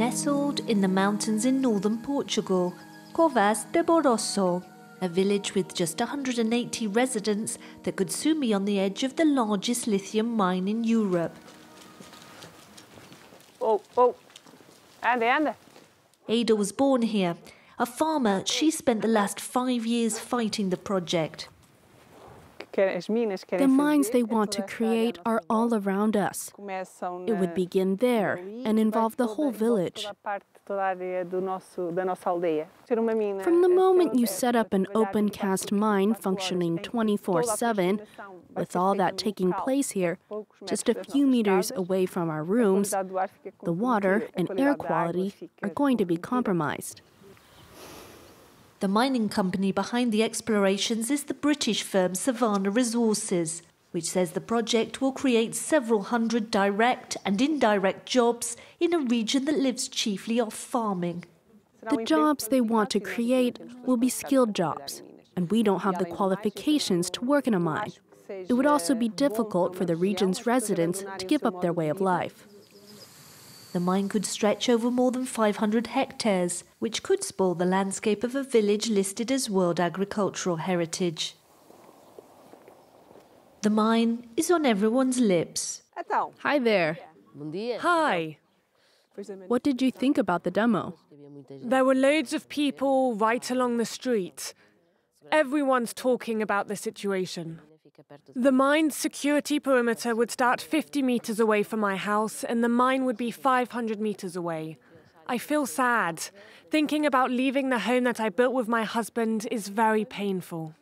nestled in the mountains in northern Portugal, Covas de Barroso, a village with just 180 residents that could soon be on the edge of the largest lithium mine in Europe. Oh, oh. Anda, anda. Ada was born here. A farmer, she spent the last five years fighting the project. The mines they want to create are all around us. It would begin there and involve the whole village. From the moment you set up an open cast mine functioning 24 7, with all that taking place here, just a few meters away from our rooms, the water and air quality are going to be compromised. The mining company behind the explorations is the British firm Savannah Resources, which says the project will create several hundred direct and indirect jobs in a region that lives chiefly off farming. The jobs they want to create will be skilled jobs, and we don't have the qualifications to work in a mine. It would also be difficult for the region's residents to give up their way of life. The mine could stretch over more than 500 hectares, which could spoil the landscape of a village listed as World Agricultural Heritage. The mine is on everyone's lips. Hi there. Hi. What did you think about the demo? There were loads of people right along the street. Everyone's talking about the situation. The mine's security perimeter would start 50 meters away from my house, and the mine would be 500 meters away. I feel sad. Thinking about leaving the home that I built with my husband is very painful.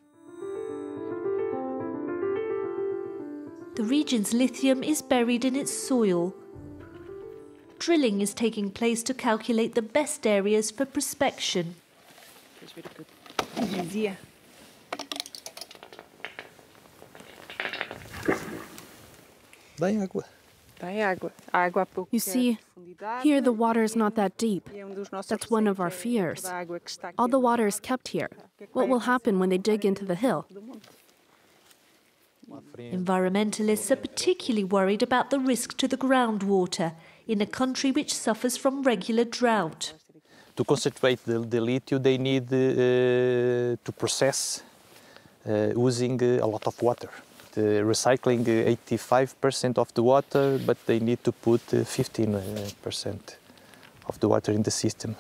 The region's lithium is buried in its soil. Drilling is taking place to calculate the best areas for prospection. Dá água. You see, here the water is not that deep. That's one of our fears. All the water is kept here. What will happen when they dig into the hill? Environmentalists are particularly worried about the risk to the groundwater in a country which suffers from regular drought. To concentrate the, the lithium, they need uh, to process uh, using uh, a lot of water Uh, recycling uh, 85% of the water, but they need to put 15% uh, uh of the water in the system.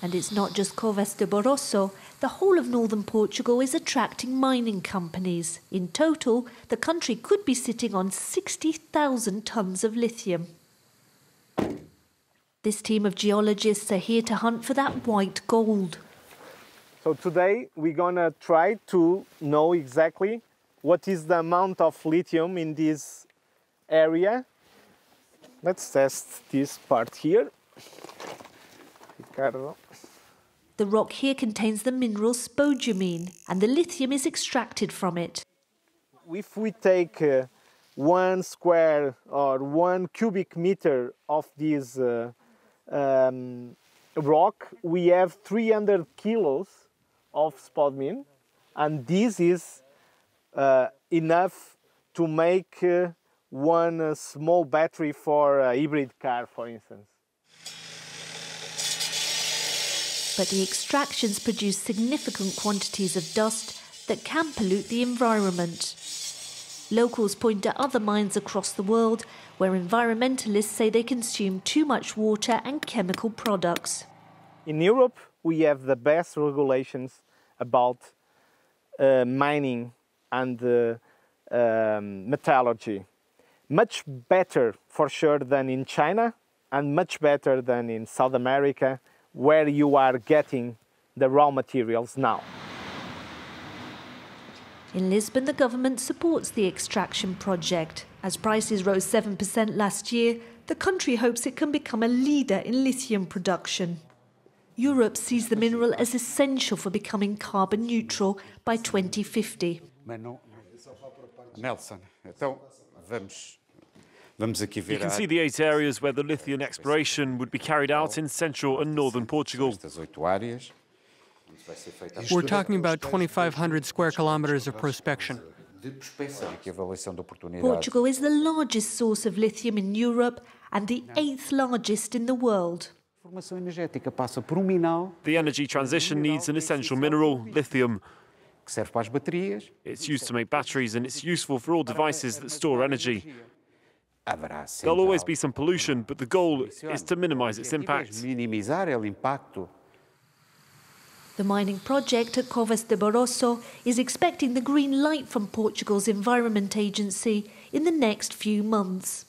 And it's not just Covas de Barroso. The whole of northern Portugal is attracting mining companies. In total, the country could be sitting on 60,000 tonnes of lithium. This team of geologists are here to hunt for that white gold. So today we're gonna try to know exactly what is the amount of lithium in this area. Let's test this part here. Ricardo. The rock here contains the mineral spodumene and the lithium is extracted from it. If we take uh, one square or one cubic meter of this uh, um, rock, we have 300 kilos of spodumene, and this is uh, enough to make uh, one uh, small battery for a hybrid car, for instance. But the extractions produce significant quantities of dust that can pollute the environment. Locals point to other mines across the world where environmentalists say they consume too much water and chemical products. In Europe, we have the best regulations about uh, mining and uh, um, metallurgy. Much better for sure than in China and much better than in South America where you are getting the raw materials now. In Lisbon, the government supports the extraction project. As prices rose 7% last year, the country hopes it can become a leader in lithium production. Europe sees the mineral as essential for becoming carbon neutral by 2050. Nelson, então vamos You can see the eight areas where the lithium exploration would be carried out in central and northern Portugal. We're talking about 2,500 square kilometers of prospection. Portugal is the largest source of lithium in Europe and the eighth largest in the world. The energy transition needs an essential mineral, lithium. It's used to make batteries and it's useful for all devices that store energy. There'll always be some pollution, but the goal is to minimize its impact. The mining project at Covas de Barroso is expecting the green light from Portugal's Environment Agency in the next few months.